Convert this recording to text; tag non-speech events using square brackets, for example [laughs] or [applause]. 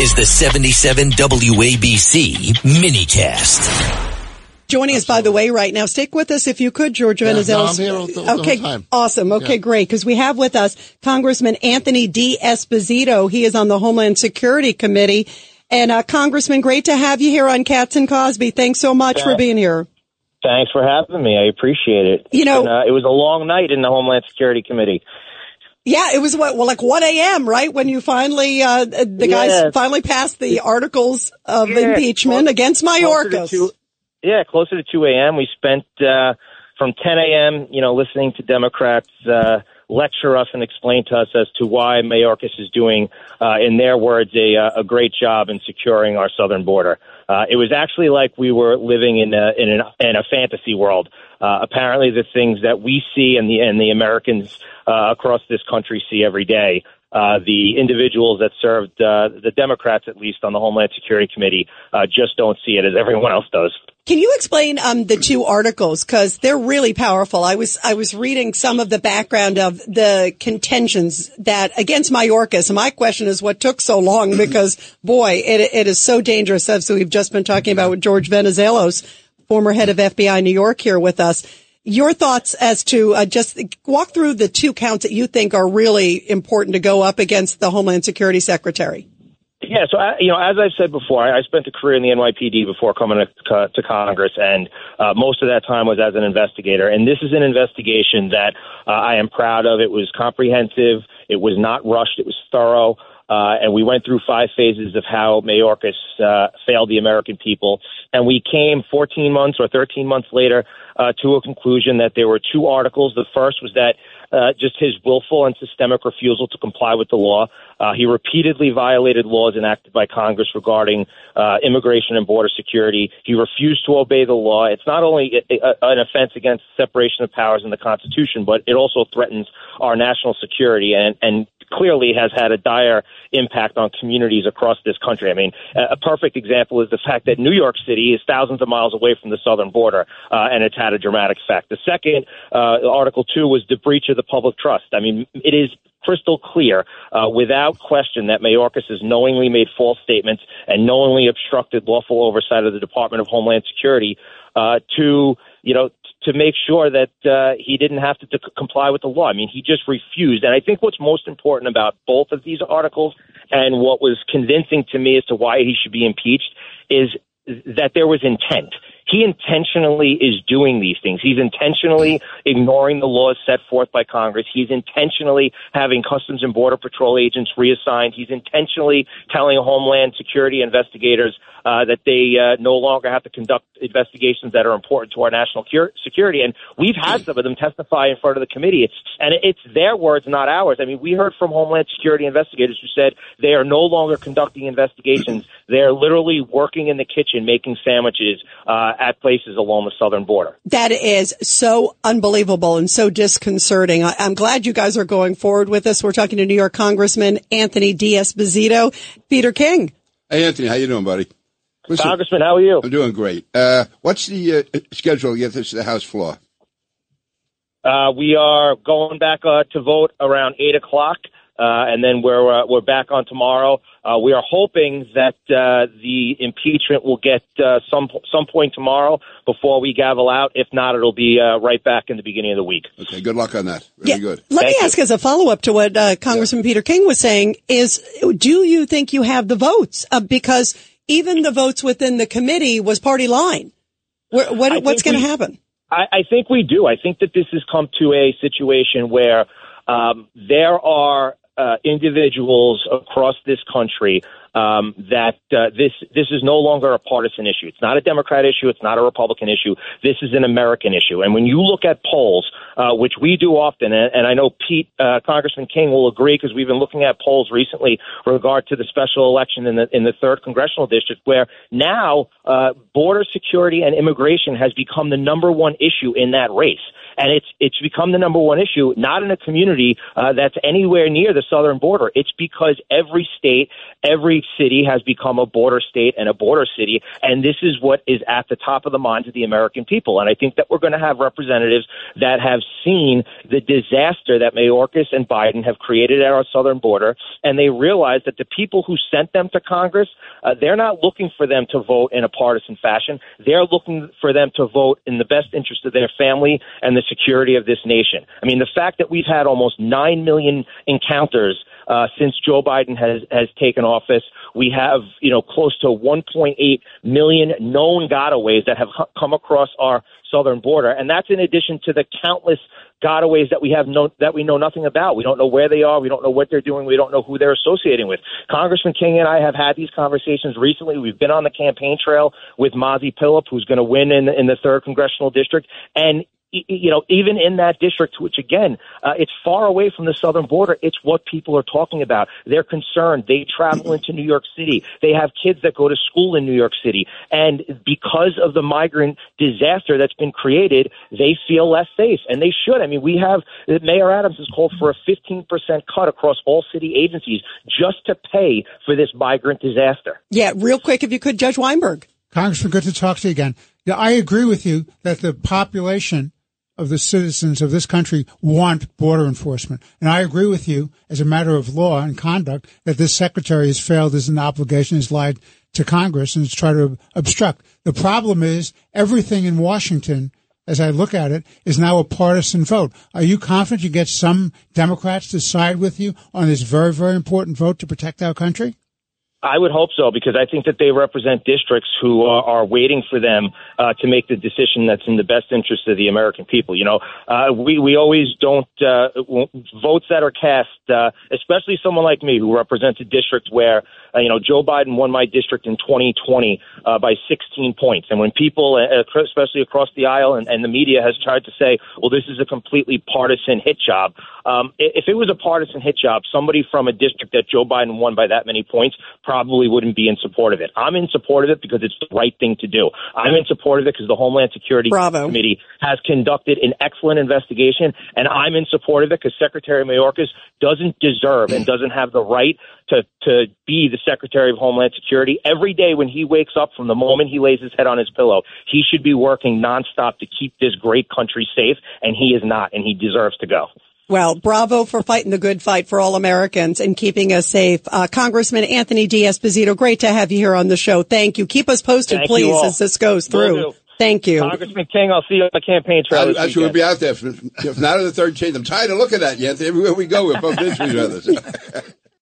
is the 77 WABC minicast. Joining us, by the way, right now. Stick with us if you could, George Yeah, Venizelos. no, I'm here all the- the okay, time. awesome. Okay, Yeah. great. Because we have with us Congressman Anthony D'Esposito. He is on the Homeland Security Committee. And uh, Congressman, great to have you here on Cats and Cosby. Thanks so much for being here. Thanks for having me. I appreciate it. You know- And, uh, it was a long night in the Homeland Security Committee. Yeah, it was what, well, like 1 a.m., right? When you finally, uh, the guys Yes. finally passed the articles of Yeah, impeachment close- against Mayorkas. two- yeah, closer to 2 a.m. We spent uh, from 10 a.m., you know, listening to Democrats uh, lecture us and explain to us as to why Mayorkas is doing, uh, in their words, a, uh, a great job in securing our southern border. Uh, it was actually like we were living in a, in, an, in a fantasy world. Uh, apparently, the things that we see and the and the Americans uh, across this country see every day. Uh, the individuals that served uh, the Democrats, at least on the Homeland Security Committee, uh, just don't see it as everyone else does. Can you explain um, the two articles because they're really powerful? I was I was reading some of the background of the contentions that against Mayorkas. My question is, what took so long? [clears throat] Because boy, it it is so dangerous. As we've just been talking about with George Venizelos, former head of FBI New York, here with us. Your thoughts as to uh, just walk through the two counts that you think are really important to go up against the Homeland Security Secretary. Yeah, so I, you know, as I've said before, I, I spent a career in the NYPD before coming to, to Congress, and uh, most of that time was as an investigator. And this is an investigation that uh, I am proud of. It was comprehensive. It was not rushed. It was thorough. Uh, and we went through five phases of how Mayorkas uh, failed the American people. And we came 14 months or 13 months later uh, to a conclusion that there were two articles. The first was that uh, just his willful and systemic refusal to comply with the law. Uh, he repeatedly violated laws enacted by Congress regarding uh, immigration and border security. He refused to obey the law. It's not only a, a, an offense against separation of powers in the Constitution, but it also threatens our national security and, and clearly has had a dire impact on communities across this country. I mean, a perfect example is the fact that New York City is thousands of miles away from the southern border, uh, and it's had a dramatic effect. The second, uh, Article 2, was the breach of the public trust. I mean, it is crystal clear, uh, without question, that Mayorkas has knowingly made false statements and knowingly obstructed lawful oversight of the Department of Homeland Security uh, to, you know, to make sure that uh, he didn't have to, to comply with the law. I mean, he just refused. And I think what's most important about both of these articles and what was convincing to me as to why he should be impeached is that there was intent. He intentionally is doing these things. He's intentionally ignoring the laws set forth by Congress. He's intentionally having Customs and Border Patrol agents reassigned. He's intentionally telling Homeland Security investigators uh, that they uh, no longer have to conduct investigations that are important to our national cur- security. And we've had some of them testify in front of the committee. It's, and it's their words, not ours. I mean, we heard from Homeland Security investigators who said they are no longer conducting investigations. They're literally working in the kitchen making sandwiches uh, at places along the southern border. That is so unbelievable and so disconcerting. I, I'm glad you guys are going forward with this. We're talking to New York Congressman Anthony D'Esposito. Peter King. Hey, Anthony, how you doing, buddy? Listen, Congressman, how are you? I'm doing great. Uh, what's the uh, schedule to get this to the House floor? Uh, we are going back uh, to vote around eight o'clock, uh, and then we're uh, we're back on tomorrow. Uh, we are hoping that uh, the impeachment will get uh, some some point tomorrow before we gavel out. If not, it'll be uh, right back in the beginning of the week. Okay, good luck on that. Very good. Let Thank me you. ask as a follow up to what uh, Congressman Peter King was saying is, do you think you have the votes? Uh, because even the votes within the committee was party line. Where, what, what's going to happen? I, I think we do. I think that this has come to a situation where um, there are uh, individuals across this country um, that uh, this this is no longer a partisan issue. It's not a Democrat issue. It's not a Republican issue. This is an American issue. And when you look at polls, uh, which we do often, and, and I know Pete uh, Congressman King will agree because we've been looking at polls recently regard to the special election in the in the third congressional district, where now uh, border security and immigration has become the number one issue in that race. And it's it's become the number one issue, not in a community uh, that's anywhere near the southern border. It's because every state, every city has become a border state and a border city, and this is what is at the top of the minds of the American people. And I think that we're going to have representatives that have seen the disaster that Mayorkas and Biden have created at our southern border, and they realize that the people who sent them to Congress, uh, they're not looking for them to vote in a partisan fashion. They're looking for them to vote in the best interest of their family and the security of this nation. I mean, the fact that we've had almost 9 million encounters uh, since Joe Biden has, has taken office. We have, you know, close to 1.8 million known gotaways that have come across our southern border, and that's in addition to the countless gotaways that we have no, that we know nothing about. We don't know where they are. We don't know what they're doing. We don't know who they're associating with. Congressman King and I have had these conversations recently. We've been on the campaign trail with Mazi Pilip, who's going to win in, in the third congressional district, and you know, even in that district, which again, uh, it's far away from the southern border, it's what people are talking about. They're concerned. They travel into New York City. They have kids that go to school in New York City. And because of the migrant disaster that's been created, they feel less safe. And they should. I mean, we have, Mayor Adams has called for a 15% cut across all city agencies just to pay for this migrant disaster. Yeah, real quick, if you could, Judge Weinberg. Congressman, good to talk to you again. Yeah, I agree with you that the population of the citizens of this country want border enforcement. And I agree with you as a matter of law and conduct that this secretary has failed as an obligation, has lied to Congress and has tried to obstruct. The problem is everything in Washington, as I look at it, is now a partisan vote. Are you confident you get some Democrats to side with you on this very, very important vote to protect our country? I would hope so because I think that they represent districts who are, are waiting for them uh, to make the decision that's in the best interest of the American people. You know, uh, we we always don't uh, votes that are cast, uh, especially someone like me who represents a district where uh, you know Joe Biden won my district in 2020 uh, by 16 points, and when people, uh, especially across the aisle, and, and the media has tried to say, well, this is a completely partisan hit job. Um, if it was a partisan hit job, somebody from a district that Joe Biden won by that many points probably wouldn't be in support of it. I'm in support of it because it's the right thing to do. I'm in support of it because the Homeland Security Bravo. Committee has conducted an excellent investigation, and I'm in support of it because Secretary Mayorkas doesn't deserve and doesn't have the right to to be the Secretary of Homeland Security. Every day when he wakes up, from the moment he lays his head on his pillow, he should be working nonstop to keep this great country safe, and he is not, and he deserves to go. Well, bravo for fighting the good fight for all Americans and keeping us safe. Uh, Congressman Anthony D'Esposito, great to have you here on the show. Thank you. Keep us posted, Thank please, as this goes through. Thank you. Congressman King, I'll see you on the campaign trail. I, I should be out there. If, if not on the third change, I'm tired of looking at you. Everywhere we go, we're both with each other. [laughs]